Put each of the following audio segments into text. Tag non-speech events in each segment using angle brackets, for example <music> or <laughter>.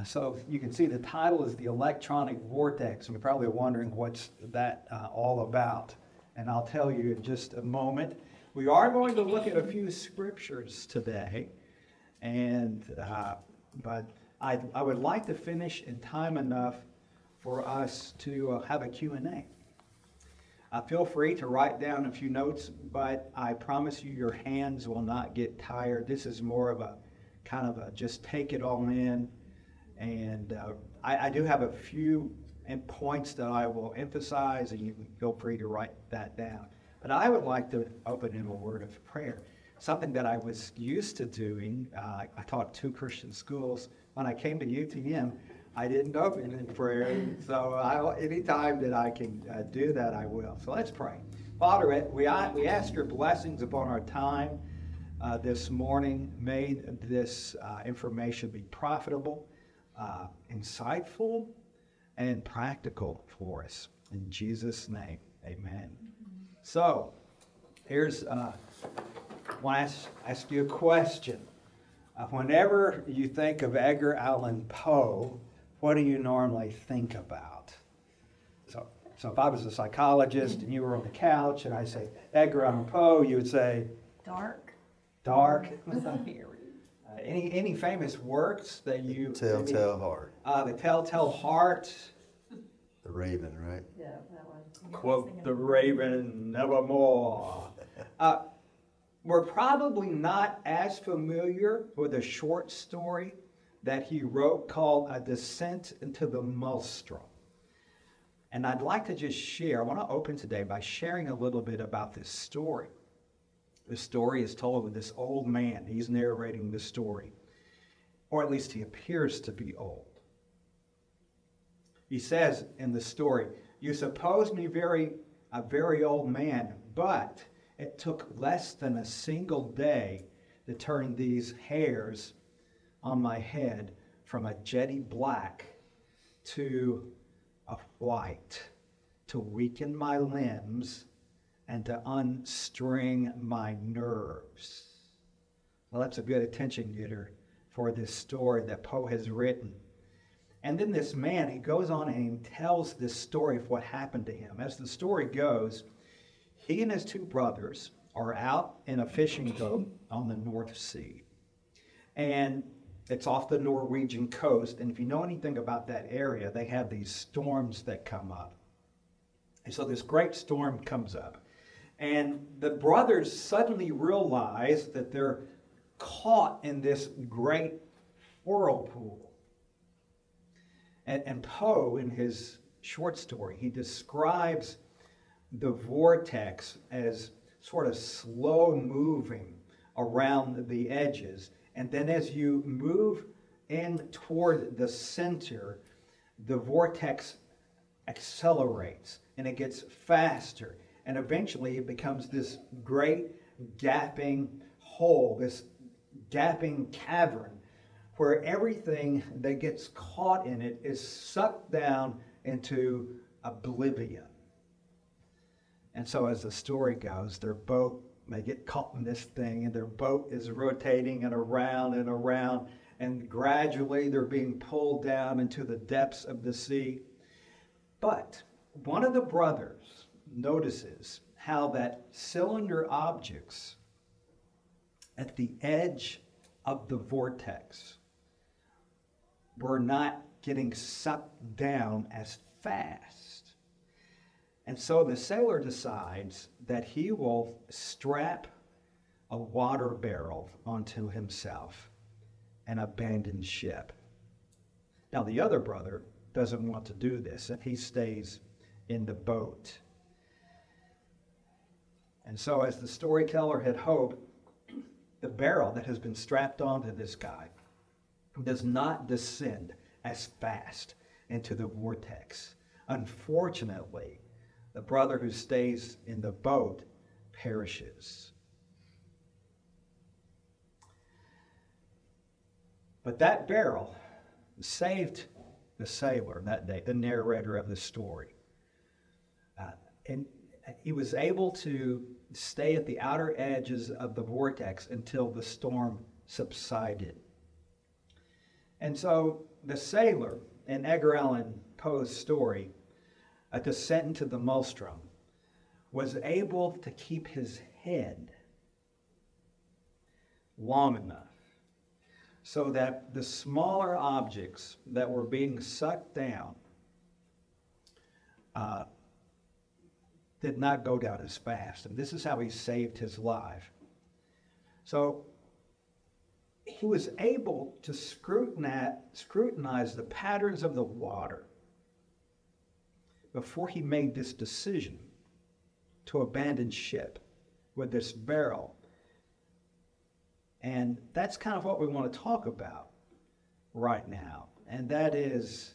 Uh, so you can see the title is The Electronic Vortex, and you're probably wondering what's that uh, all about. And I'll tell you in just a moment. We are going to look at a few scriptures today, and uh, but I, I would like to finish in time enough for us to uh, have a Q&A. Uh, feel free to write down a few notes, but I promise you your hands will not get tired. This is more of a kind of a just take it all in. And uh, I, I, do have a few points that I will emphasize, and you can feel free to write that down. But I would like to open in a word of prayer, something that I was used to doing. Uh, I taught two Christian schools. When I came to UTM, I didn't open in prayer. So I, anytime that I can uh, do that, I will. So let's pray. Father, we, we ask your blessings upon our time uh, this morning. May this uh, information be profitable, uh, insightful, and practical for us. In Jesus' name, amen. So, here's, uh, I want to ask, ask you a question. Uh, whenever you think of Edgar Allan Poe, what do you normally think about? So, so if I was a psychologist and you were on the couch and I say Edgar Allan Poe, you would say dark. Dark. <laughs> uh, any any famous works that you Telltale Heart. Uh, the Telltale Heart. The Raven, right? Yeah, that one. Quote the Raven, nevermore. <laughs> Uh, we're probably not as familiar with a short story that he wrote called A Descent into the Maelstrom. And I'd like to just share, I want to open today by sharing a little bit about this story. The story is told of this old man. He's narrating the story, or at least he appears to be old. He says in the story, You suppose me very a very old man, but it took less than a single day to turn these hairs on my head from a jetty black to a white, to weaken my limbs and to unstring my nerves. Well, that's a good attention getter for this story that Poe has written. And then this man, he goes on and he tells this story of what happened to him. As the story goes, he and his two brothers are out in a fishing boat on the North Sea. And it's off the Norwegian coast. And if you know anything about that area, they have these storms that come up. And so this great storm comes up. And the brothers suddenly realize that they're caught in this great whirlpool. And, and Poe, in his short story, he describes the vortex as sort of slow moving around the edges and then as you move in toward the center, the vortex accelerates and it gets faster. And eventually it becomes this great gapping hole, this gapping cavern where everything that gets caught in it is sucked down into oblivion. And so, as the story goes, their boat they get caught in this thing, and their boat is rotating and around and around, and gradually they're being pulled down into the depths of the sea. But one of the brothers notices how that cylinder objects at the edge of the vortex were not getting sucked down as fast and so the sailor decides that he will strap a water barrel onto himself and abandon ship. Now, the other brother doesn't want to do this, and he stays in the boat. And so, as the storyteller had hoped, the barrel that has been strapped onto this guy does not descend as fast into the vortex. Unfortunately, the brother who stays in the boat perishes. But that barrel saved the sailor that day, the narrator of the story. Uh, and he was able to stay at the outer edges of the vortex until the storm subsided. And so the sailor in Edgar Allan Poe's story, A Descent into the Maelstrom, was able to keep his head long enough so that the smaller objects that were being sucked down uh, did not go down as fast. And this is how he saved his life. So he was able to scrutinize, scrutinize the patterns of the water before he made this decision to abandon ship with this barrel. And that's kind of what we want to talk about right now, and that is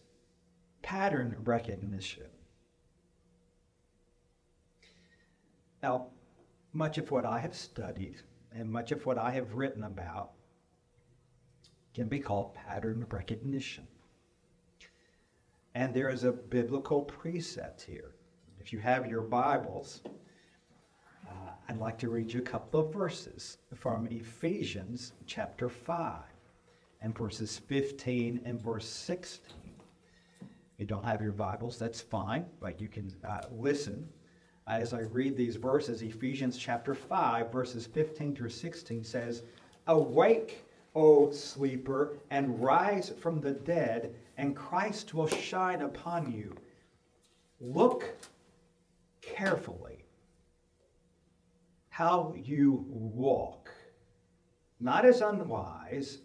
pattern recognition. Now, much of what I have studied and much of what I have written about can be called pattern recognition. And there is a biblical precept here. If you have your Bibles, uh, I'd like to read you a couple of verses from Ephesians chapter 5 and verses 15 and verse 16. If you don't have your Bibles, that's fine, but you can uh, listen as I read these verses. Ephesians chapter 5, verses 15 through 16 says, Awake, O sleeper, and rise from the dead, and Christ will shine upon you. Look carefully how you walk, not as unwise,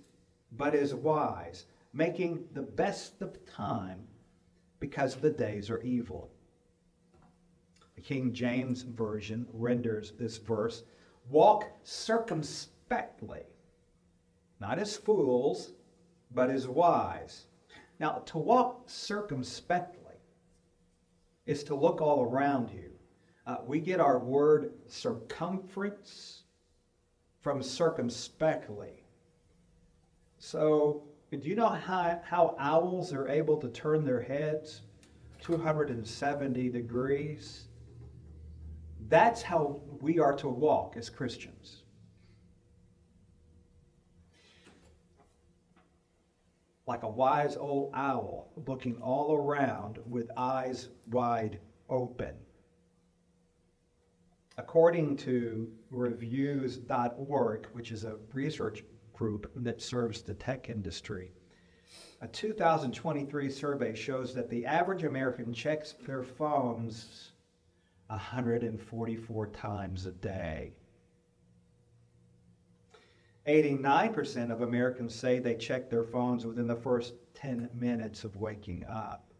but as wise, making the best of time because the days are evil. The King James Version renders this verse walk circumspectly not as fools, but as wise. Now, to walk circumspectly is to look all around you. Uh, we get our word circumference from circumspectly. So, do you know how, how owls are able to turn their heads 270 degrees? That's how we are to walk as Christians. like a wise old owl looking all around with eyes wide open. According to reviews.org, which is a research group that serves the tech industry, a 2023 survey shows that the average American checks their phones 144 times a day. 89% of Americans say they check their phones within the first 10 minutes of waking up.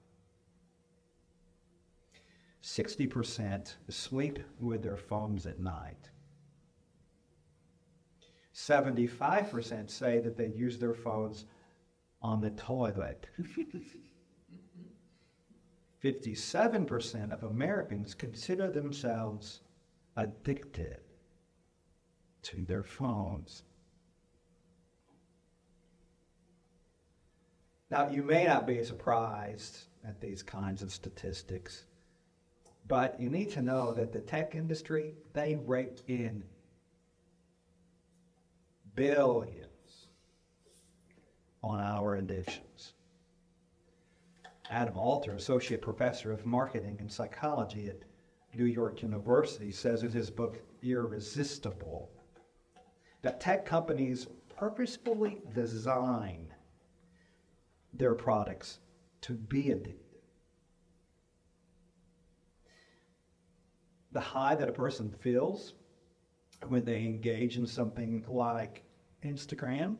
60% sleep with their phones at night. 75% say that they use their phones on the toilet. <laughs> 57% of Americans consider themselves addicted to their phones. Now, you may not be surprised at these kinds of statistics, but you need to know that the tech industry, they rake in billions on our addictions. Adam Alter, associate professor of marketing and psychology at New York University, says in his book Irresistible that tech companies purposefully design their products to be addictive. The high that a person feels when they engage in something like Instagram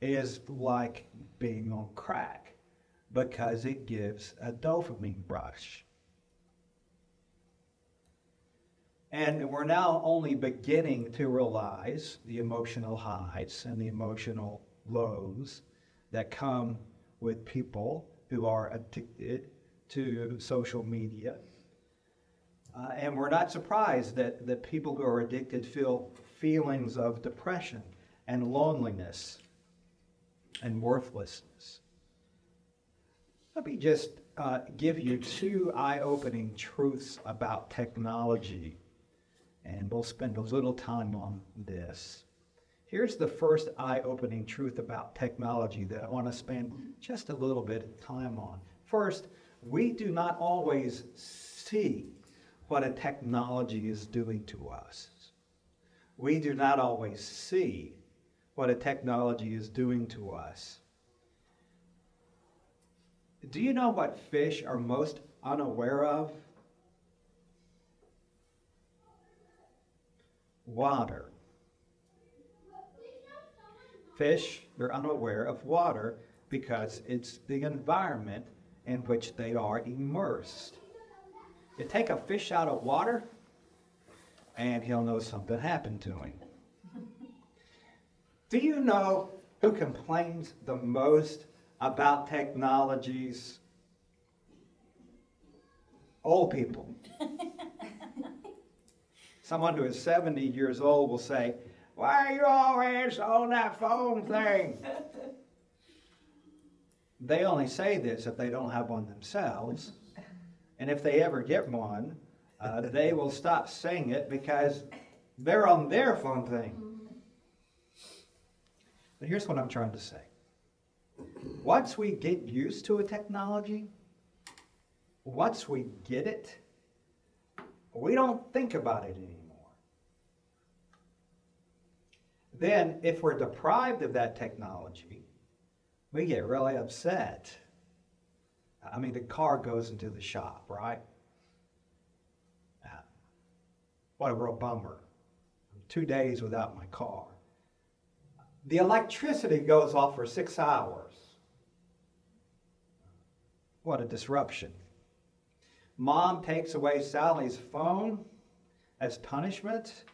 is like being on crack because it gives a dopamine rush. And we're now only beginning to realize the emotional highs and the emotional lows that come with people who are addicted to social media. Uh, and we're not surprised that, that people who are addicted feel feelings of depression and loneliness and worthlessness. Let me just uh, give you two eye opening truths about technology, and we'll spend a little time on this. Here's the first eye opening truth about technology that I want to spend just a little bit of time on. First, we do not always see what a technology is doing to us. We do not always see what a technology is doing to us. Do you know what fish are most unaware of? Water. Fish, they're unaware of water because it's the environment in which they are immersed. You take a fish out of water, and he'll know something happened to him. Do you know who complains the most about technologies? Old people. <laughs> Someone who is 70 years old will say, Why are you always on that phone thing? they only say this if they don't have one themselves. And if they ever get one, uh, they will stop saying it because they're on their phone thing. But here's what I'm trying to say. Once we get used to a technology, once we get it, we don't think about it anymore. Then, if we're deprived of that technology, we get really upset. I mean, the car goes into the shop, right? Uh, what a real bummer. Two days without my car. The electricity goes off for six hours. What a disruption. Mom takes away Sally's phone as punishment,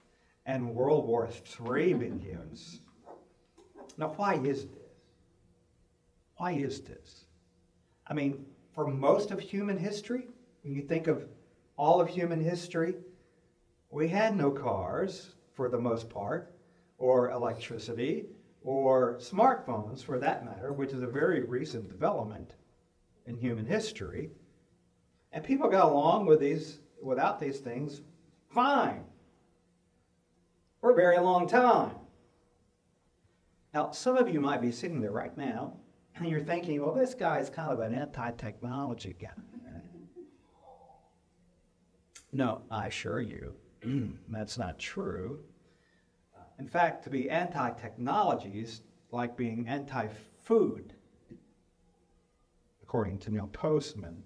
and World War III <laughs> begins. Now, why is this? Why is this? I mean, for most of human history, when you think of all of human history, we had no cars for the most part, or electricity, or smartphones for that matter, which is a very recent development in human history. And people got along with these without these things fine for a very long time. Now, some of you might be sitting there right now and you're thinking, well, this guy is kind of an anti technology guy. No, I assure you, <clears throat> that's not true. In fact, to be anti technology is like being anti food, according to Neil Postman,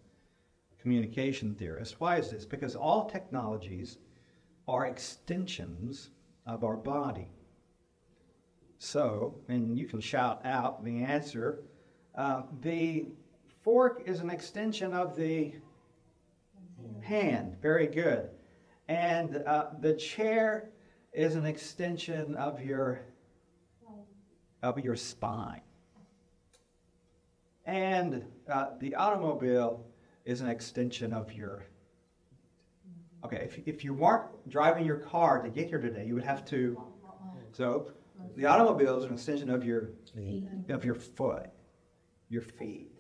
communication theorist. Why is this? Because all technologies are extensions of our body. So, and you can shout out the answer uh, the fork is an extension of the hand. Very good. And uh, the chair is an extension of your of your spine. And uh, the automobile is an extension of your. Okay, if, if you weren't driving your car to get here today, you would have to. So, the automobile is an extension of your of your foot your feet.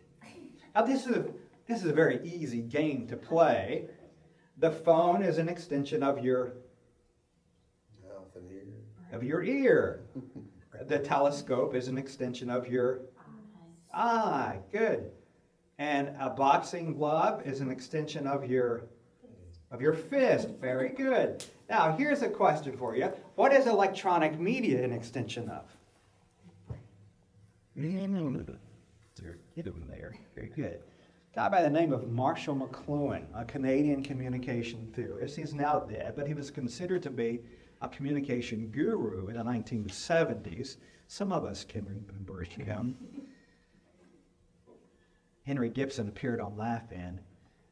Now, this is a, this is a very easy game to play. The phone is an extension of your Mouth and ear. of your ear. the telescope is an extension of your eye. Good. And a boxing glove is an extension of your of your fist. Very good. Now, here's a question for you. What is electronic media an extension of? Get him there. Very good. Guy by the name of Marshall McLuhan, a Canadian communication theorist. He's now dead, but he was considered to be a communication guru in the 1970s. Some of us can remember him. Henry Gibson appeared on Laugh-In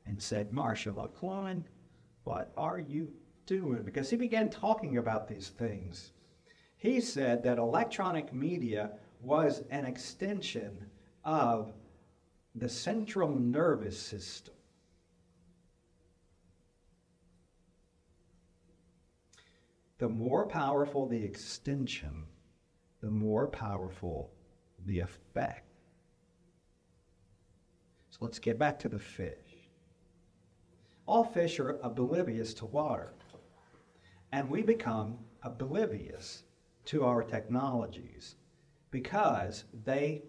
and said, Marshall McLuhan, what are you doing? Because he began talking about these things. He said that electronic media was an extension of the central nervous system. The more powerful the extension, the more powerful the effect. Let's get back to the fish. All fish are oblivious to water, and we become oblivious to our technologies because they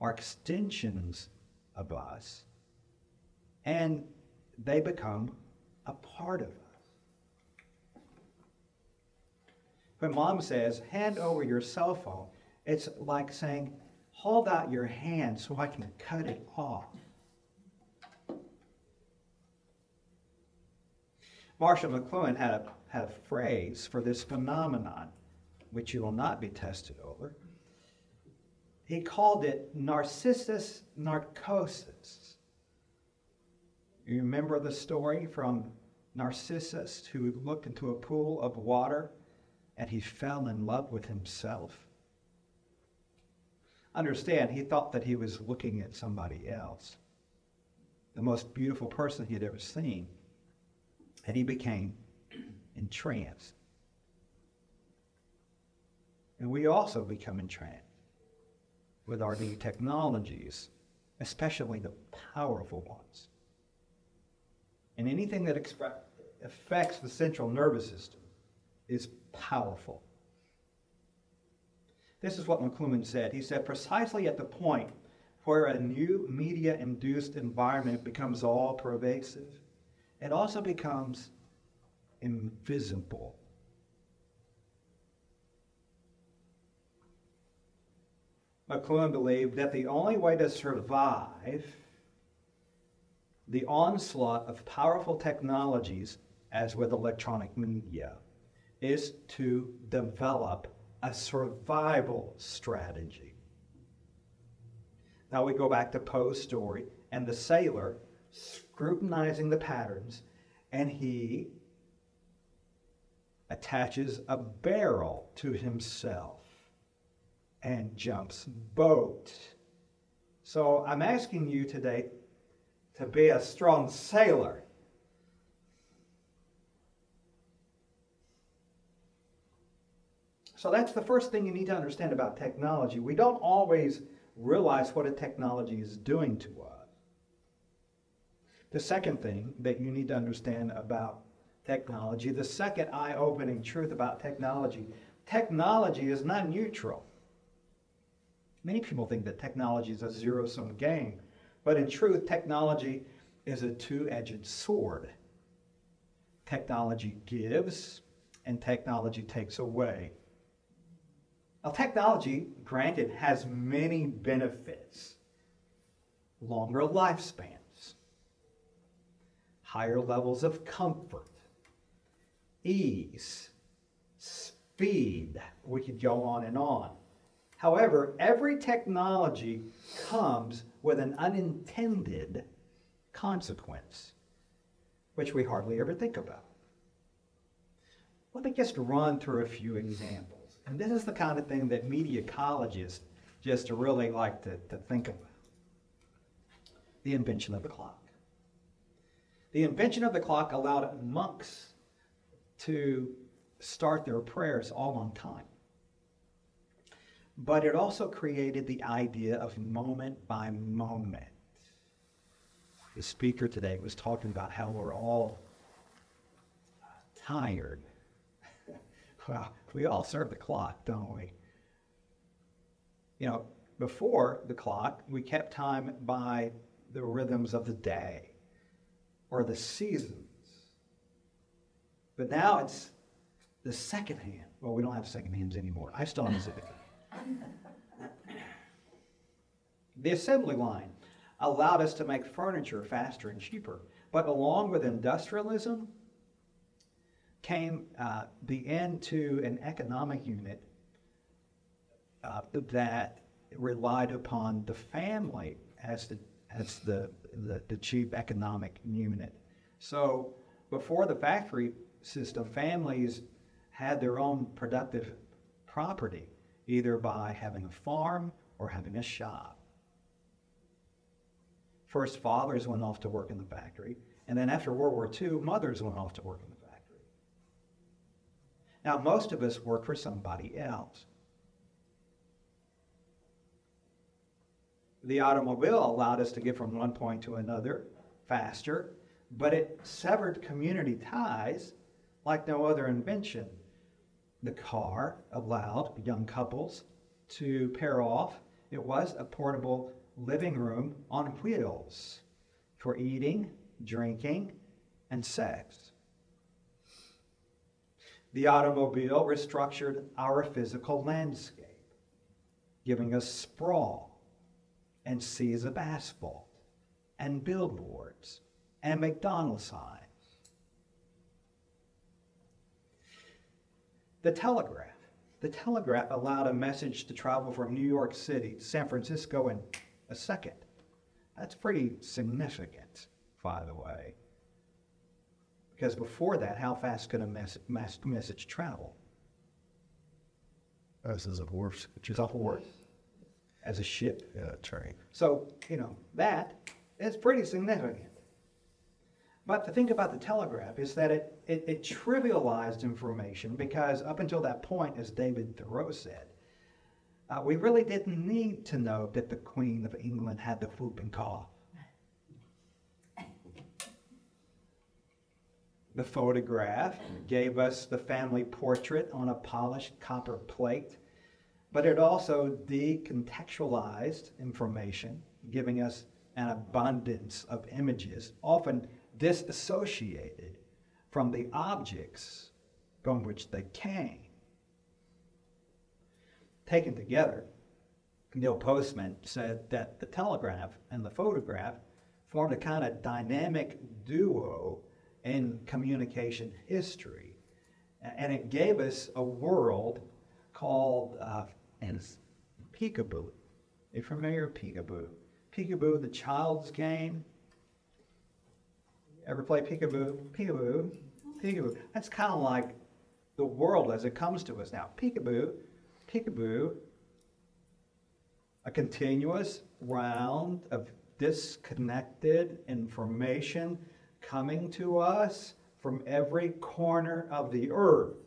are extensions of us and they become a part of us. When mom says, hand over your cell phone, it's like saying, hold out your hand so I can cut it off. Marshall McLuhan had a, had a phrase for this phenomenon, which you will not be tested over. He called it narcissus narcosis. You remember the story from Narcissus who looked into a pool of water and he fell in love with himself? Understand, he thought that he was looking at somebody else, the most beautiful person he had ever seen, and he became entranced. And we also become entranced with our new technologies, especially the powerful ones. And anything that expre- affects the central nervous system is powerful. This is what McLuhan said. He said, precisely at the point where a new media induced environment becomes all pervasive, it also becomes invisible. McLuhan believed that the only way to survive the onslaught of powerful technologies, as with electronic media, is to develop a survival strategy. Now we go back to Poe's story and the sailor scrutinizing the patterns, and he attaches a barrel to himself and jumps boat. So I'm asking you today to be a strong sailor. So that's the first thing you need to understand about technology. We don't always realize what a technology is doing to us. The second thing that you need to understand about technology, the second eye opening truth about technology, technology is not neutral. Many people think that technology is a zero sum game. But in truth, technology is a two edged sword. Technology gives, and technology takes away. Now, technology, granted, has many benefits longer lifespans, higher levels of comfort, ease, speed. We could go on and on. However, every technology comes with an unintended consequence, which we hardly ever think about. Let me just run through a few examples. And this is the kind of thing that media ecologists just really like to, to think about. The invention of the clock. The invention of the clock allowed monks to start their prayers all on time but it also created the idea of moment by moment. The speaker today was talking about how we're all tired. <laughs> well, we all serve the clock, don't we? You know, before the clock, we kept time by the rhythms of the day or the seasons. But now it's the second hand. Well, we don't have second hands anymore. I still have a hand. <laughs> The assembly line allowed us to make furniture faster and cheaper. But along with industrialism came uh, the end to an economic unit uh, that relied upon the family as the, as the, the, the chief economic unit. So before the factory system, families had their own productive property either by having a farm or having a shop. First, fathers went off to work in the factory, and then after World War II, mothers went off to work in the factory. Now, most of us work for somebody else. The automobile allowed us to get from one point to another faster, but it severed community ties like no other invention. The car allowed young couples to pair off. It was a portable living room on wheels for eating, drinking, and sex. The automobile restructured our physical landscape, giving us sprawl and seas of asphalt and billboards and McDonald's signs. The telegraph. The telegraph allowed a message to travel from New York City to San Francisco in a second. That's pretty significant, by the way. Because before that, how fast could a mes- mes- message travel? This is a horse. A horse, as a ship. Yeah, train. So, you know, that is pretty significant. But the thing about the telegraph is that it, it, it trivialized information because up until that point, as David Thoreau said, uh, we really didn't need to know that the Queen of England had the whooping cough. The photograph gave us the family portrait on a polished copper plate, but it also decontextualized information, giving us an abundance of images, often disassociated from the objects from which they came. Taken together, Neil Postman said that the telegraph and the photograph formed a kind of dynamic duo in communication history. And it gave us a world called uh, peekaboo. Are you familiar peekaboo? Peekaboo, the child's game. Ever play peekaboo? Peekaboo, peekaboo. That's kind of like the world as it comes to us now. Peekaboo, peekaboo. A continuous round of disconnected information coming to us from every corner of the earth.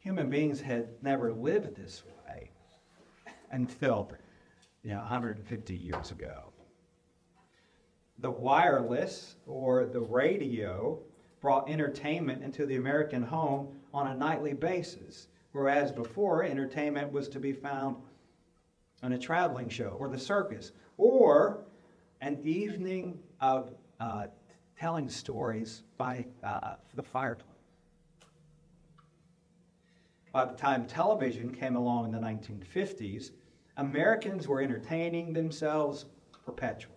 Human beings had never lived this way until you know, 150 years ago. The wireless or the radio brought entertainment into the American home on a nightly basis, whereas before entertainment was to be found on a traveling show or the circus or an evening of uh, telling stories by uh, the fireplace. By the time television came along in the 1950s, Americans were entertaining themselves perpetually.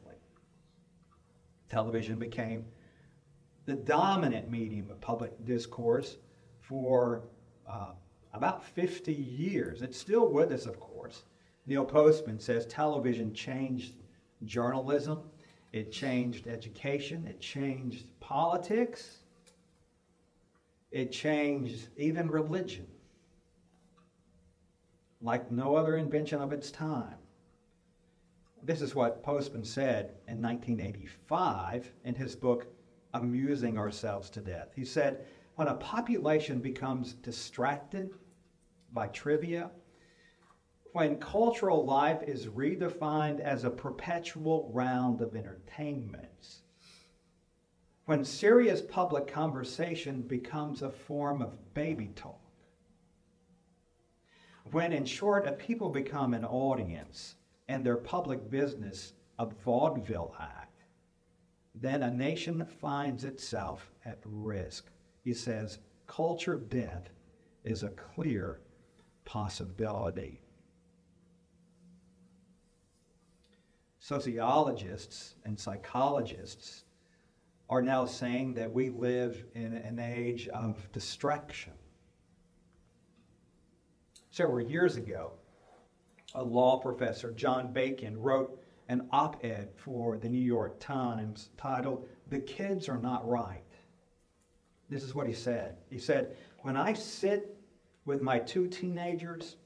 Television became the dominant medium of public discourse for uh, about 50 years. It's still with us, of course. Neil Postman says television changed journalism, it changed education, it changed politics, it changed even religion like no other invention of its time. This is what Postman said in 1985 in his book, Amusing Ourselves to Death. He said, When a population becomes distracted by trivia, when cultural life is redefined as a perpetual round of entertainments, when serious public conversation becomes a form of baby talk, when, in short, a people become an audience and their public business a vaudeville act, then a nation finds itself at risk. He says, culture death is a clear possibility. Sociologists and psychologists are now saying that we live in an age of distraction several years ago, a law professor, John Bakan, wrote an op ed for the New York Times titled, The Kids Are Not Right. This is what he said. He said, When I sit with my two teenagers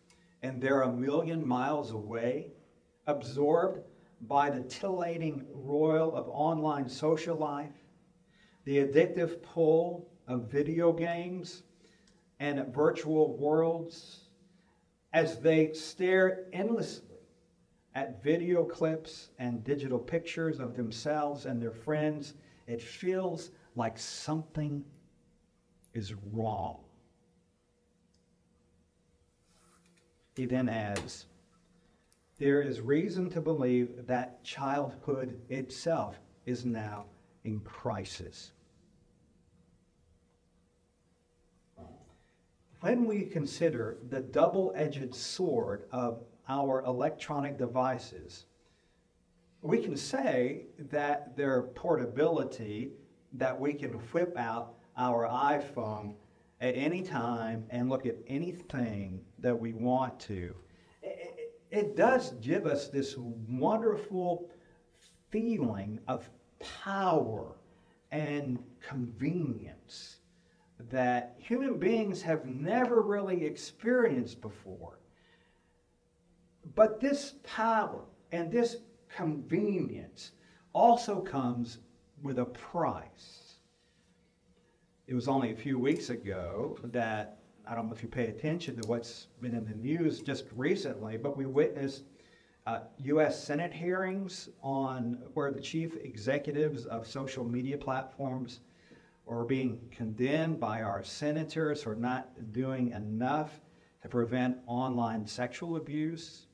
and they're a million miles away, absorbed by the titillating roil of online social life, the addictive pull of video games and virtual worlds, as they stare endlessly at video clips and digital pictures of themselves and their friends, it feels like something is wrong. He then adds, there is reason to believe that childhood itself is now in crisis. When we consider the double edged sword of our electronic devices, we can say that their portability, that we can whip out our iPhone at any time and look at anything that we want to. It, it does give us this wonderful feeling of power and convenience that human beings have never really experienced before. But this power and this convenience also comes with a price. It was only a few weeks ago that, I don't know if you pay attention to what's been in the news just recently, but we witnessed uh, U.S. Senate hearings on where the chief executives of social media platforms are being condemned by our senators for not doing enough to prevent online sexual abuse.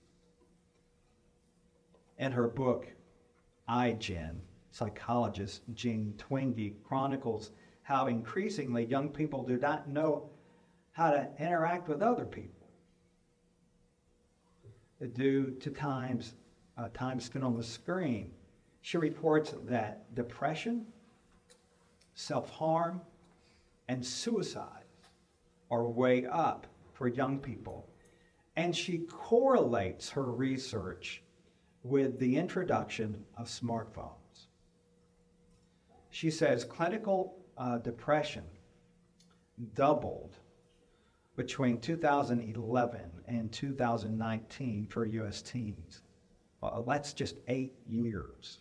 In her book, I, iGen, psychologist Jean Twenge chronicles how increasingly young people do not know how to interact with other people due to times uh, time spent on the screen. She reports that depression, self-harm, and suicide are way up for young people. And she correlates her research with the introduction of smartphones. She says clinical uh, depression doubled between 2011 and 2019 for U.S. teens. Well, that's just eight years.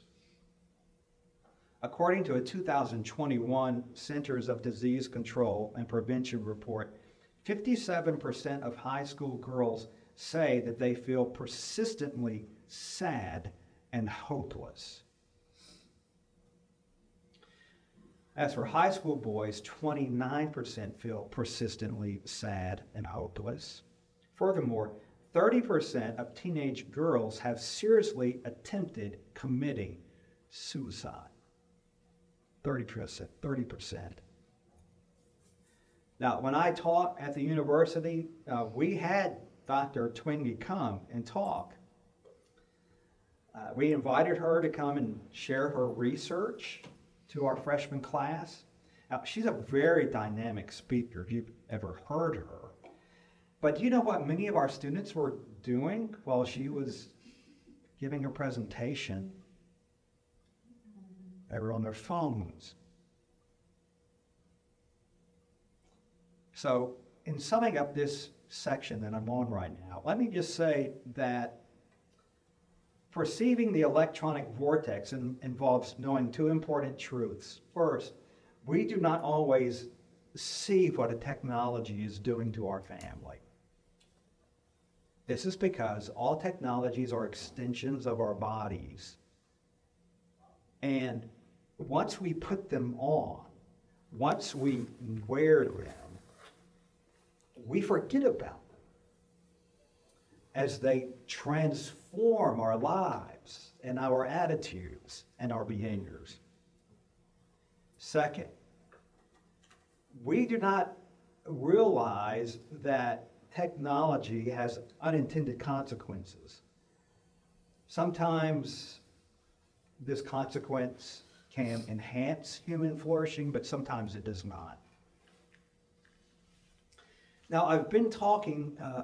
According to a 2021 Centers of Disease Control and Prevention report, 57% of high school girls say that they feel persistently sad and hopeless. As for high school boys, 29% feel persistently sad and hopeless. Furthermore, 30% of teenage girls have seriously attempted committing suicide. 30%, 30%. Now, when I taught at the university, uh, we had Dr. Twenge come and talk. Uh, we invited her to come and share her research to our freshman class. Now, she's a very dynamic speaker, if you've ever heard her. But do you know what many of our students were doing while she was giving her presentation? They were on their phones. So, in summing up this section that I'm on right now, let me just say that Perceiving the electronic vortex in, involves knowing two important truths. First, we do not always see what a technology is doing to our family. This is because all technologies are extensions of our bodies. And once we put them on, once we wear them, we forget about them as they transform our lives and our attitudes and our behaviors. Second, we do not realize that technology has unintended consequences. Sometimes this consequence can enhance human flourishing, but sometimes it does not. Now, I've been talking uh,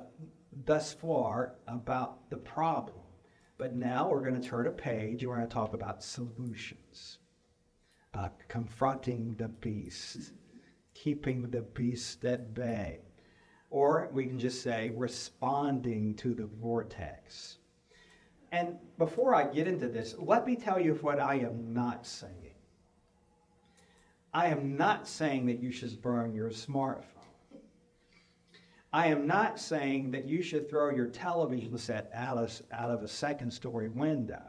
thus far about the problem. But now we're going to turn a page and we're going to talk about solutions. Uh, confronting the beast, keeping the beast at bay. Or we can just say responding to the vortex. And before I get into this, let me tell you what I am not saying. I am not saying that you should burn your smartphone. I am not saying that you should throw your television set out of, out of a second story window.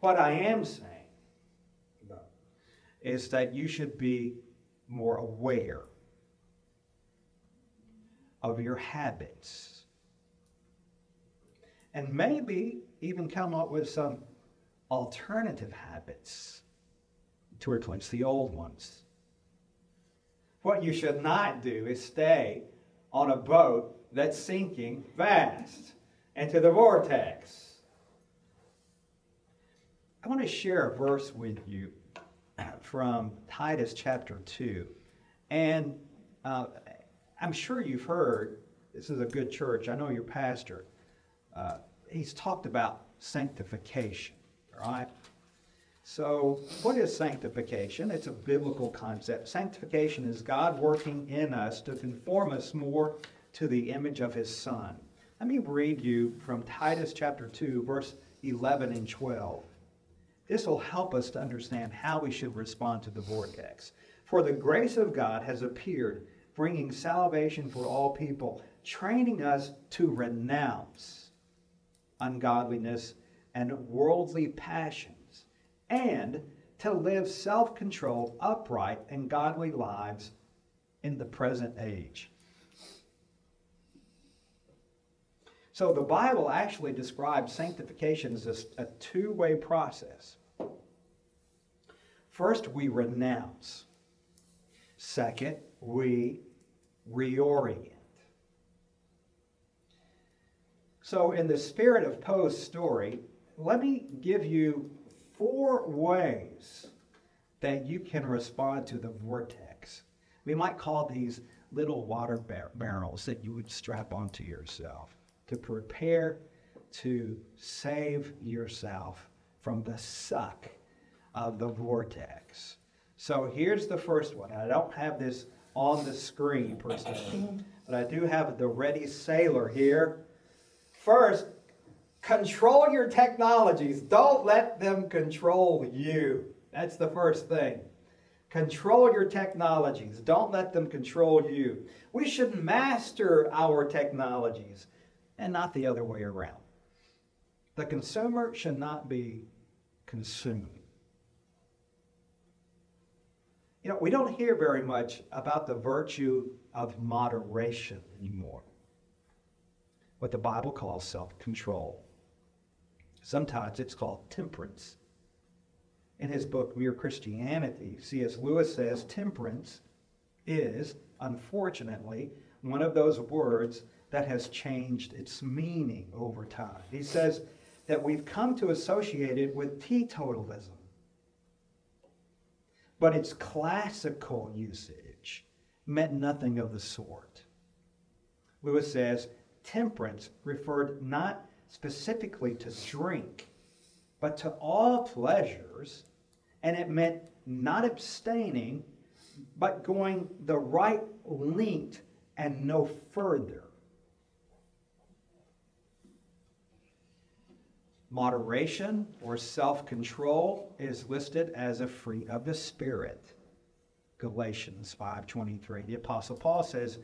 What I am saying is that you should be more aware of your habits. And maybe even come up with some alternative habits to replace the old ones. What you should not do is stay on a boat that's sinking fast into the vortex. I want to share a verse with you from Titus chapter 2. And uh, I'm sure you've heard, this is a good church, I know your pastor. Uh, he's talked about sanctification, right? So, what is sanctification? It's a biblical concept. Sanctification is God working in us to conform us more to the image of his Son. Let me read you from Titus chapter 2, verse 11 and 12. This will help us to understand how we should respond to the vortex. For the grace of God has appeared, bringing salvation for all people, training us to renounce ungodliness and worldly passions, and to live self controlled, upright, and godly lives in the present age. So the Bible actually describes sanctification as a, two way process. First, we renounce. Second, we reorient. So, in the spirit of Poe's story, let me give you four ways that you can respond to the vortex. We might call these little water bar- barrels that you would strap onto yourself to prepare to save yourself from the suck of the vortex. So here's the first one. I don't have this on the screen per se, but I do have the ready sailor here. First, Control your technologies. Don't let them control you. That's the first thing. Control your technologies. Don't let them control you. We should master our technologies and not the other way around. The consumer should not be consumed. You know, we don't hear very much about the virtue of moderation anymore, what the Bible calls self control. Sometimes it's called temperance. In his book, Mere Christianity, C.S. Lewis says temperance is, unfortunately, one of those words that has changed its meaning over time. He says that we've come to associate it with teetotalism, but its classical usage meant nothing of the sort. Lewis says temperance referred not specifically to drink, but to all pleasures, and it meant not abstaining, but going the right length and no further. Moderation or self control is listed as a fruit of the Spirit. Galatians 5:23. The apostle Paul says,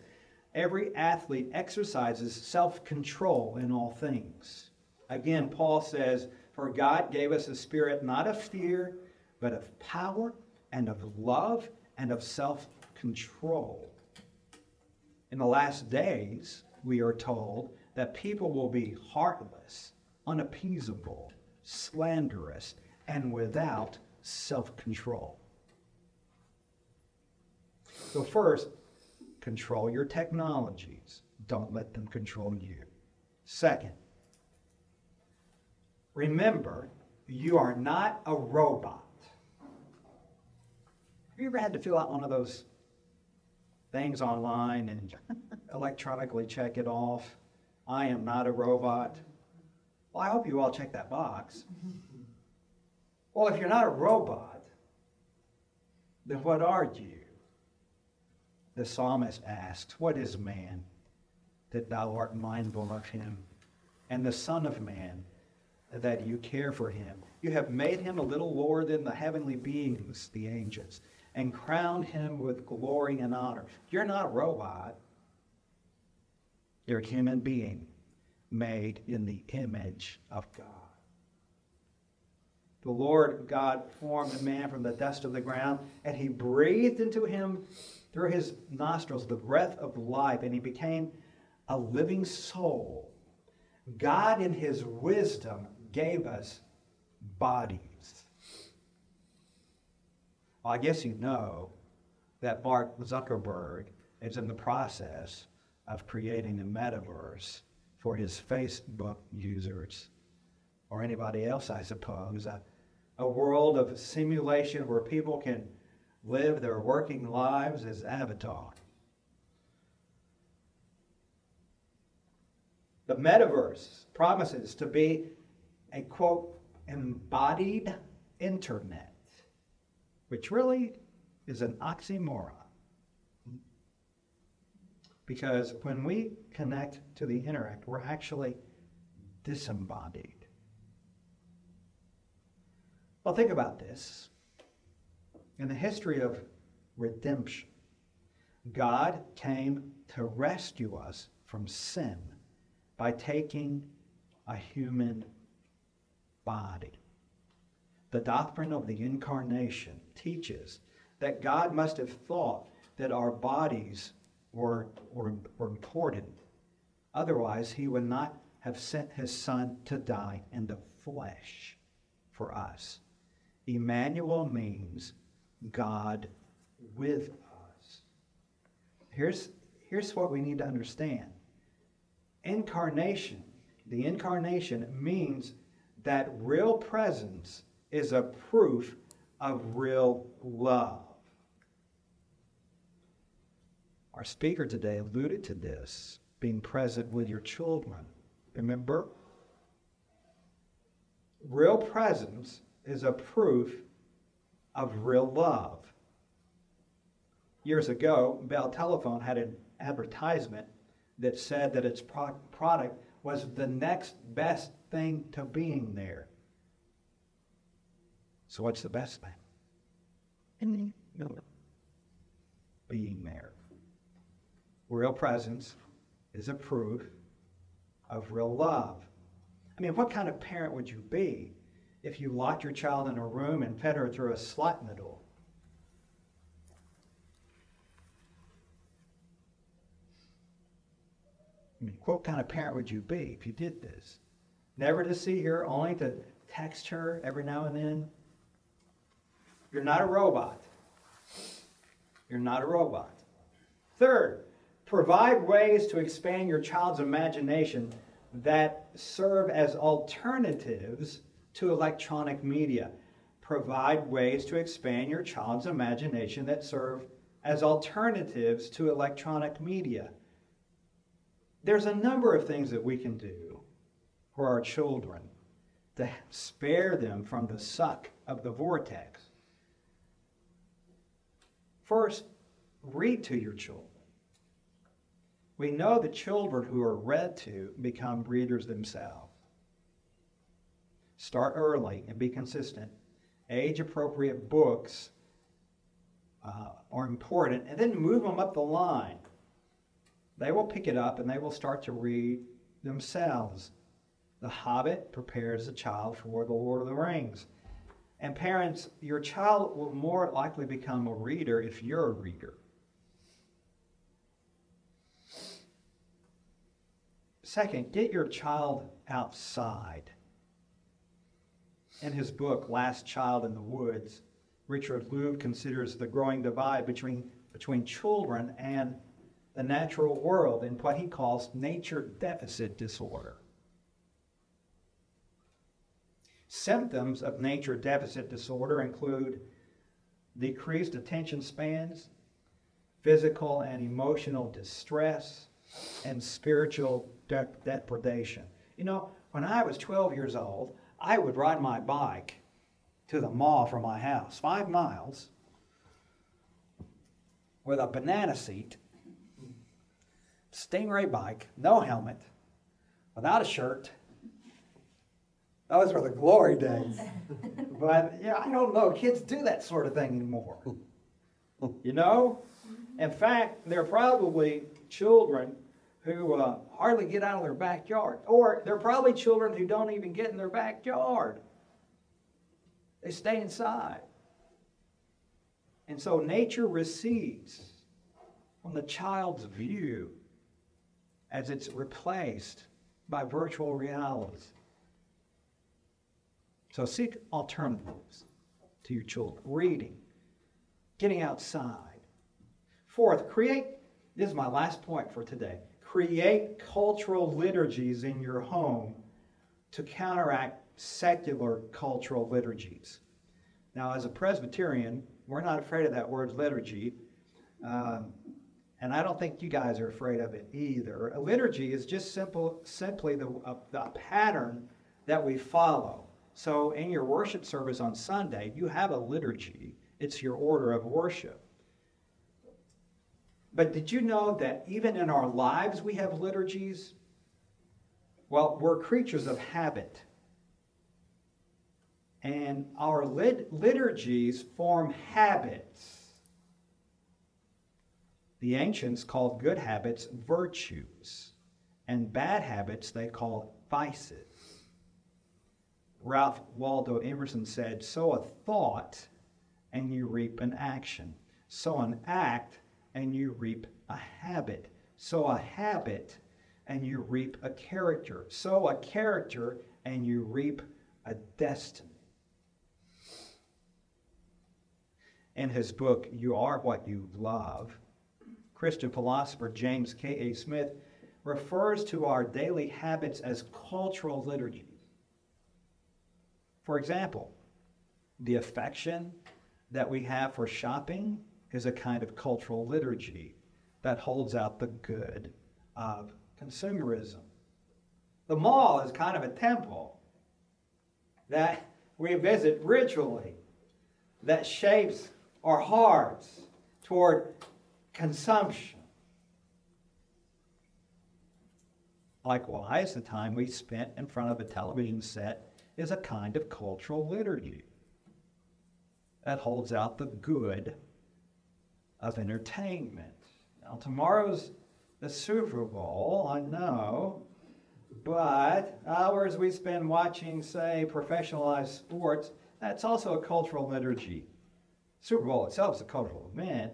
every athlete exercises self control in all things. Again, Paul says, For God gave us a spirit not of fear, but of power and of love and of self control. In the last days, we are told that people will be heartless, unappeasable, slanderous, and without self control. So, first, Control your technologies. Don't let them control you. Second, remember, you are not a robot. Have you ever had to fill out one of those things online and <laughs> electronically check it off? I am not a robot. Well, I hope you all check that box. <laughs> Well, if you're not a robot, then what are you? The psalmist asks, What is man that thou art mindful of him? And the Son of Man that you care for him. You have made him a little lower than the heavenly beings, the angels, and crowned him with glory and honor. You're not a robot. You're a human being made in the image of God. the Lord God formed man from the dust of the ground, and he breathed into him through his nostrils the breath of life, and he became a living soul. God, in his wisdom, gave us bodies. Well, I guess you know that Mark Zuckerberg is in the process of creating a metaverse for his Facebook users or anybody else, I suppose. A, a world of simulation where people can live their working lives as avatar. The metaverse promises to be a quote, embodied internet, which really is an oxymoron. Because when we connect to the internet, we're actually disembodied. Well, think about this. In the history of redemption, God came to rescue us from sin by taking a human body. The doctrine of the incarnation teaches that God must have thought that our bodies were, were, were important. Otherwise, he would not have sent his son to die in the flesh for us. Emmanuel means God with us. Here's, here's what we need to understand incarnation, the incarnation means that real presence is a proof of real love. Our speaker today alluded to this being present with your children. Remember? Real presence is a proof of real love. Years ago, Bell Telephone had an advertisement that said that its pro- product was the next best thing to being there. So, what's the best thing? Being there. Real presence is a proof of real love. I mean, what kind of parent would you be if you locked your child in a room and fed her through a slot in the door? I mean, what kind of parent would you be if you did this? Never to see her, only to text her every now and then? You're not a robot. You're not a robot. Third, provide ways to expand your child's imagination that serve as alternatives to electronic media. Provide ways to expand your child's imagination that serve as alternatives to electronic media. There's a number of things that we can do for our children to spare them from the suck of the vortex. First, read to your children. We know the children who are read to become readers themselves. Start early and be consistent. Age appropriate books uh, are important, and then move them up the line. They will pick it up and they will start to read themselves. The Hobbit prepares a child for the Lord of the Rings. And parents, your child will more likely become a reader if you're a reader. Second, get your child outside. In his book, Last Child in the Woods, Richard Louv considers the growing divide between, between children and the natural world in what he calls nature deficit disorder. Symptoms of nature deficit disorder include decreased attention spans, physical and emotional distress, and spiritual de- depredation. You know, when I was 12 years old, I would ride my bike to the mall from my house, five miles, with a banana seat, Stingray bike, no helmet, without a shirt. Those were the glory days. <laughs> but yeah, I don't know. Kids do that sort of thing anymore. You know? <laughs> In fact, there are probably children who uh, hardly get out of their backyard. Or they're probably children who don't even get in their backyard. They stay inside. And so nature recedes from the child's view as it's replaced by virtual realities. So seek alternatives to your children. Reading, getting outside. Fourth, create, this is my last point for today, create cultural liturgies in your home to counteract secular cultural liturgies. Now, as a Presbyterian, we're not afraid of that word liturgy. Um, and I don't think you guys are afraid of it either. A liturgy is just simple, simply the, uh, the pattern that we follow. So in your worship service on Sunday, you have a liturgy. It's your order of worship. But did you know that even in our lives we have liturgies? Well, we're creatures of habit. And our lit- liturgies form habits. The ancients called good habits virtues, and bad habits they called vices. Ralph Waldo Emerson said, Sow a thought, and you reap an action. Sow an act, and you reap a habit. Sow a habit, and you reap a character. Sow a character, and you reap a destiny. In his book, You Are What You Love, Christian philosopher James K.A. Smith refers to our daily habits as cultural liturgies. For example, the affection that we have for shopping is a kind of cultural liturgy that holds out the good of consumerism. The mall is kind of a temple that we visit ritually that shapes our hearts toward consumption. Likewise, the time we spent in front of a television set is a kind of cultural liturgy that holds out the good of entertainment. Now, tomorrow's the Super Bowl, I know, but hours we spend watching, say, professionalized sports, that's also a cultural liturgy. Super Bowl itself is a cultural event,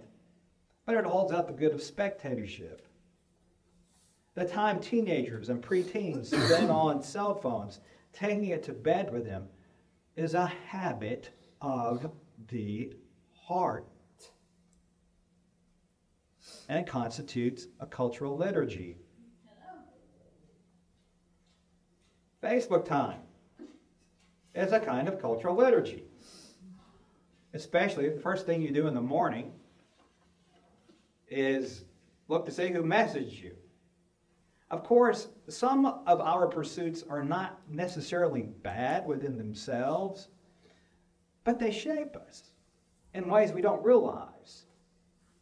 but it holds out the good of spectatorship. The time teenagers and preteens <coughs> spend on cell phones, taking it to bed with them, is a habit of the heart. And it constitutes a cultural liturgy. Facebook time is a kind of cultural liturgy. Especially the first thing you do in the morning is look to see who messaged you. Of course, some of our pursuits are not necessarily bad within themselves, but they shape us in ways we don't realize.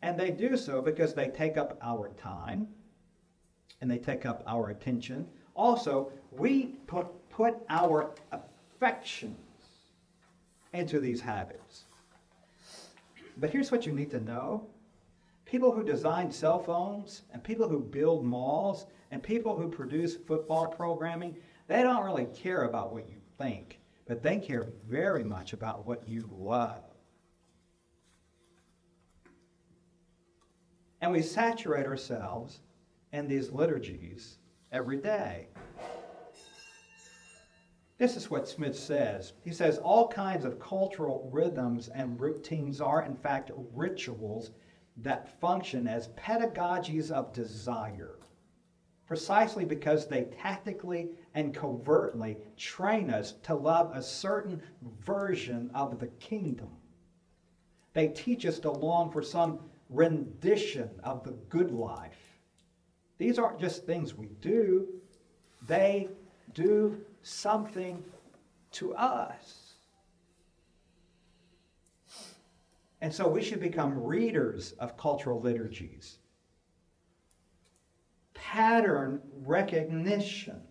And they do so because they take up our time and they take up our attention. Also, we put, put our affections into these habits. But here's what you need to know people who design cell phones and people who build malls and people who produce football programming, they don't really care about what you think, but they care very much about what you love. And we saturate ourselves in these liturgies every day. This is what Smith says. He says all kinds of cultural rhythms and routines are, in fact, rituals that function as pedagogies of desire, precisely because they tactically and covertly train us to love a certain version of the kingdom. They teach us to long for some rendition of the good life. These aren't just things we do, they do something to us. And so we should become readers of cultural liturgies. Pattern recognition.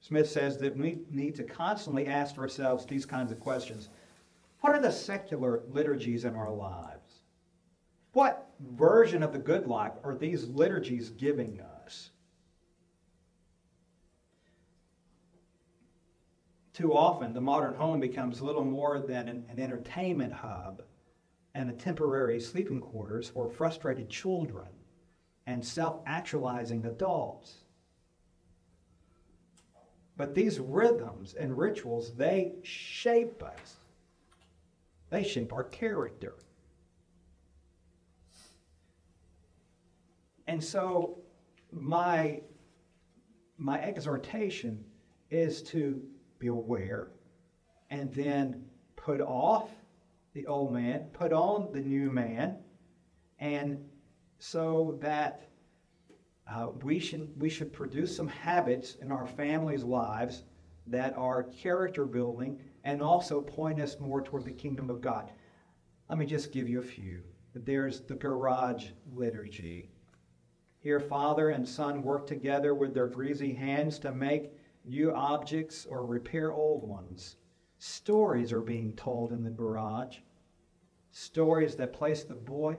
Smith says that we need to constantly ask ourselves these kinds of questions. What are the secular liturgies in our lives? What version of the good life are these liturgies giving us? Too often, the modern home becomes little more than an, an entertainment hub and a temporary sleeping quarters for frustrated children and self actualizing adults. But these rhythms and rituals, they shape us. They shape our character. And so my my exhortation is to be aware and then put off the old man, put on the new man, and so that uh, we, should, we should produce some habits in our families' lives that are character building and also point us more toward the kingdom of God. Let me just give you a few. There's the garage liturgy. Here, father and son work together with their greasy hands to make new objects or repair old ones. Stories are being told in the garage. Stories that place the boy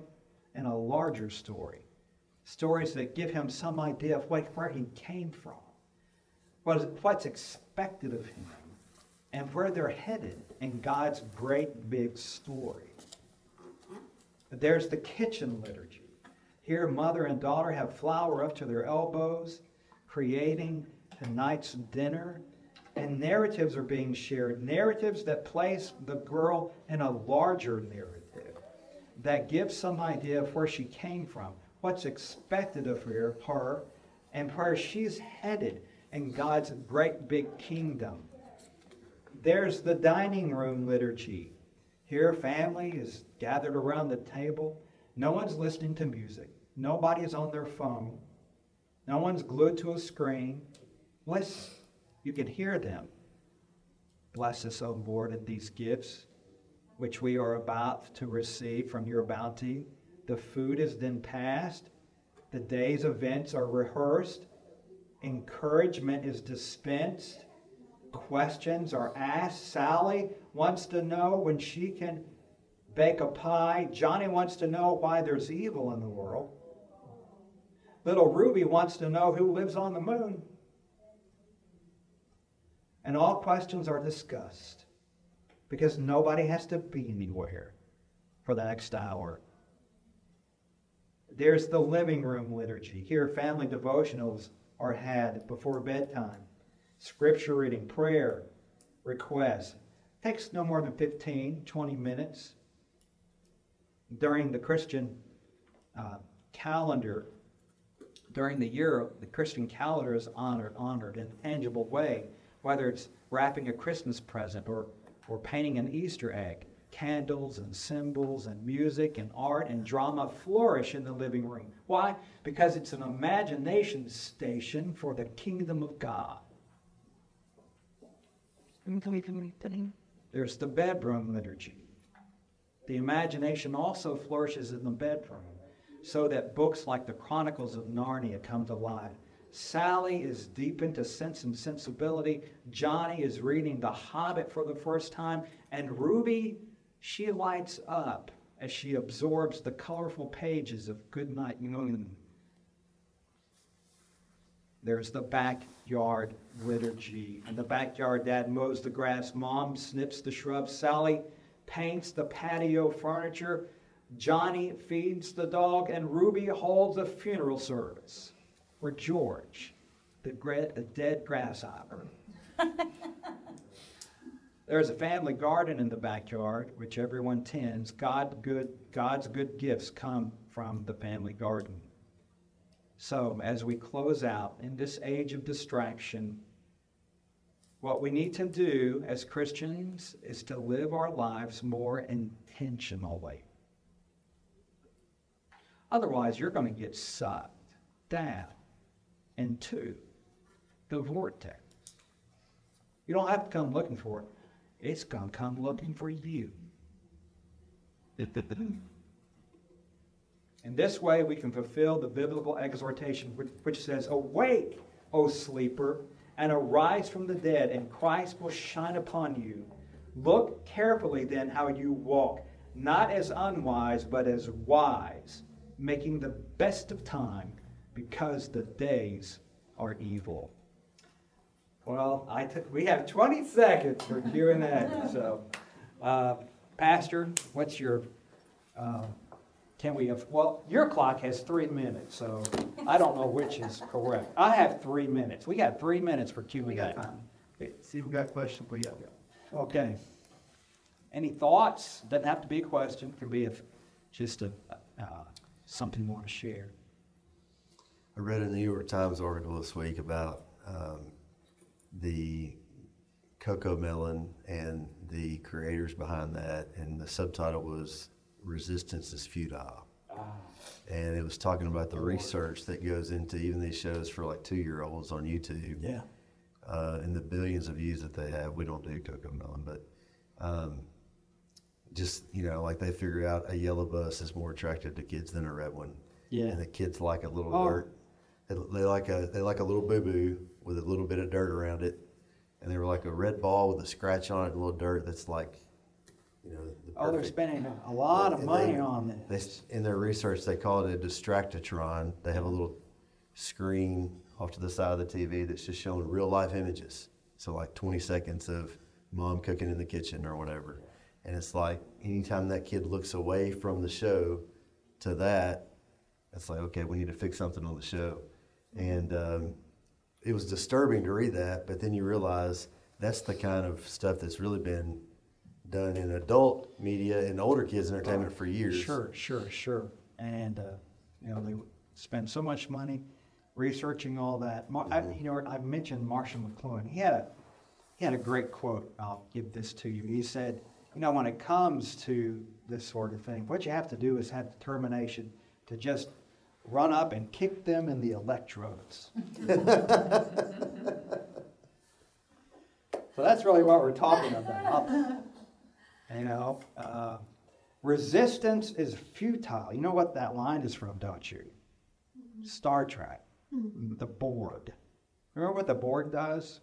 in a larger story. Stories that give him some idea of what, where he came from, what is, what's expected of him, and where they're headed in God's great big story. There's the kitchen liturgy. Here, mother and daughter have flour up to their elbows, creating tonight's dinner. And narratives are being shared, narratives that place the girl in a larger narrative, that gives some idea of where she came from, what's expected of her, and where she's headed in God's great big kingdom. There's the dining room liturgy. Here, family is gathered around the table. No one's listening to music. Nobody's on their phone. No one's glued to a screen. Listen, you can hear them. Bless us, O Lord, in these gifts which we are about to receive from your bounty. The food is then passed. The day's events are rehearsed. Encouragement is dispensed. Questions are asked. Sally wants to know when she can bake a pie. Johnny wants to know why there's evil in the world. Little Ruby wants to know who lives on the moon. And all questions are discussed because nobody has to be anywhere for the next hour. There's the living room liturgy. Here, family devotionals are had before bedtime. Scripture reading, prayer, requests. Takes no more than 15, 20 minutes. During the Christian uh, calendar, during the year, the Christian calendar is honored, honored in a tangible way, whether it's wrapping a Christmas present or, or painting an Easter egg. Candles and symbols and music and art and drama flourish in the living room. Why? Because it's an imagination station for the kingdom of God. There's the bedroom liturgy. The imagination also flourishes in the bedroom so that books like the Chronicles of Narnia come to life. Sally is deep into sense and sensibility. Johnny is reading The Hobbit for the first time. And Ruby, she lights up as she absorbs the colorful pages of Goodnight Moon. There's the backyard liturgy. In the backyard, Dad mows the grass, Mom snips the shrubs, Sally paints the patio furniture, Johnny feeds the dog, and Ruby holds a funeral service for George, the, the dead grasshopper. <laughs> There's a family garden in the backyard, which everyone tends. God good, God's good gifts come from the family garden. So, as we close out in this age of distraction, what we need to do as Christians is to live our lives more intentionally. Otherwise, you're going to get sucked down into the vortex. You don't have to come looking for it. It's going to come looking for you. <laughs> In this way, we can fulfill the biblical exhortation which, which says, Awake, O sleeper, and arise from the dead, and Christ will shine upon you. Look carefully then how you walk, not as unwise, but as wise making the best of time because the days are evil. Well, I took, we have 20 seconds for Q and A, so, uh, Pastor, what's your, uh, can we have, well, your clock has three minutes, so I don't know which is correct. I have three minutes. We got three minutes for Q We and got A. time. Okay, See if we got questions, we got. Okay. Any thoughts? Doesn't have to be a question, can be if, just a, uh, something you want to share. I read a New York Times article this week about um, the CoComelon and the creators behind that, and the subtitle was "Resistance is Futile." And it was talking about the research that goes into even these shows for like two-year-olds on YouTube. Yeah. uh, and the billions of views that they have. We don't do CoComelon, but um, just you know, like they figure out a yellow bus is more attractive to kids than a red one. Yeah. and the kids like a little Oh. dirt. They, they like a they like a little boo boo with a little bit of dirt around it, and they were like a red ball with a scratch on it, and a little dirt that's like, you know, the Oh, they're perfect- spending a lot of and money they- on they, this. in their research, they call it a distractatron. They have a little screen off to the side of the TV that's just showing real life images. So like 20 seconds of mom cooking in the kitchen or whatever. And it's like anytime that kid looks away from the show to that, it's like, okay, we need to fix something on the show. And um, it was disturbing to read that, but then you realize that's the kind of stuff that's really been done in adult media and older kids entertainment for years. Sure, sure, sure. And, uh, you know, they spend so much money researching all that. Mar- I, you know, I mentioned Marshall McLuhan. He had a, he had a great quote. I'll give this to you. He said, you know, when it comes to this sort of thing, what you have to do is have determination to just run up and kick them in the electrodes. <laughs> so that's really what we're talking about. You know, uh, resistance is futile. You know what that line is from, don't you? Star Trek, the Borg. Remember what the Borg does?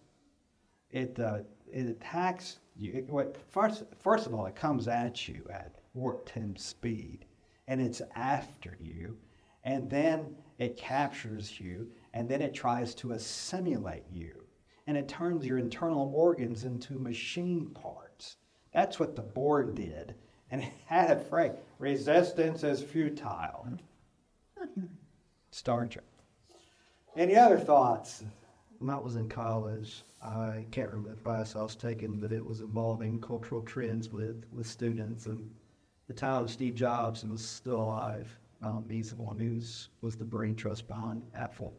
It uh, it attacks you. It, what, first, first of all, it comes at you at warp 10 speed, and it's after you, and then it captures you, and then it tries to assimilate you, and it turns your internal organs into machine parts. That's what the Borg did, and it had a phrase: "Resistance is futile." Star Trek. Any other thoughts? When I was in college, I can't remember the class I was taking, but it was involving cultural trends with, with students. And the time Steve Jobs and was still alive, um, he's the one who was the brain trust behind Apple.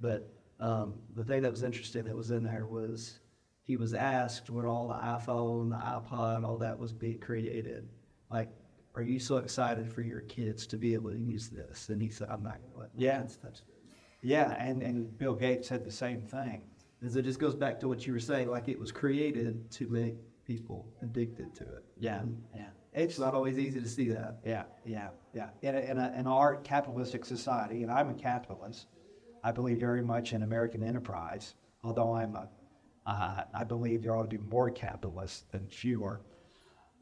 But um, the thing that was interesting that was in there was he was asked when all the iPhone, the iPod, all that was being created, like, are you so excited for your kids to be able to use this? And he said, I'm not going to let Yeah. kids touch. Yeah, and, and Bill Gates said the same thing. Is it just goes back to what you were saying, like it was created to make people addicted to it. Yeah, And yeah. It's not always easy to see that. Yeah, yeah, yeah. In, a, in, a, in our capitalistic society, and I'm a capitalist, I believe very much in American enterprise, although I'm a, uh, I believe there ought to be more capitalists than fewer.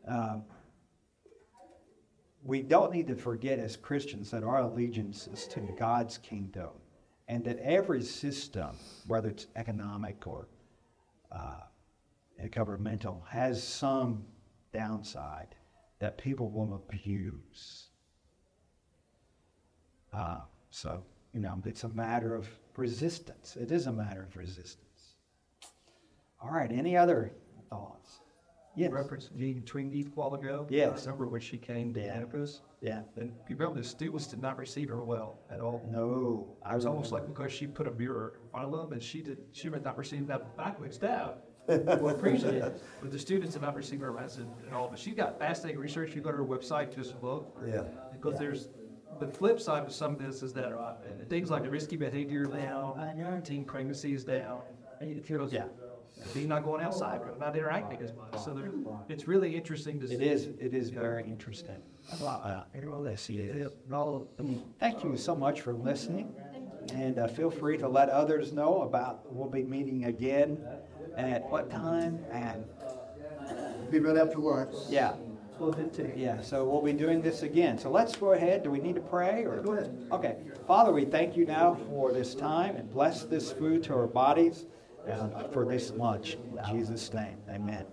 Um, we don't need to forget as Christians that our allegiance is to God's kingdom and that every system, whether it's economic or uh, governmental, has some downside that people will abuse. Uh, so, you know, it's a matter of resistance. It is a matter of resistance. All right, any other thoughts? Yes. referenced Jean Twenge a while ago. Yes. Remember when she came to Yeah. campus, Yeah. and you remember the students did not receive her well at all. No, I It was was almost like because she put a mirror in front of them, and she did, she would not receive that backwards down. <laughs> Well, appreciate it, but the students have not received her as at all, but she got fascinating research, you go to her website, just look. Yeah. Because there's, the flip side of some of this is that uh, things like the risky behavior down, teen pregnancy is down. And it feels, Yeah. Being not going outside, not interacting as much. So there, it's really interesting to see. It is. It is very interesting. Uh, well, let's see. It is- well, Thank you so much for listening, and uh, feel free to let others know about. We'll be meeting again at what time? And Be right after lunch. yeah, yeah. So we'll be doing this again. So let's go ahead. Do we need to pray or? Go ahead. Okay. Father, we thank you now for this time and bless this food to our bodies. Uh, for this lunch. In Jesus' name, amen.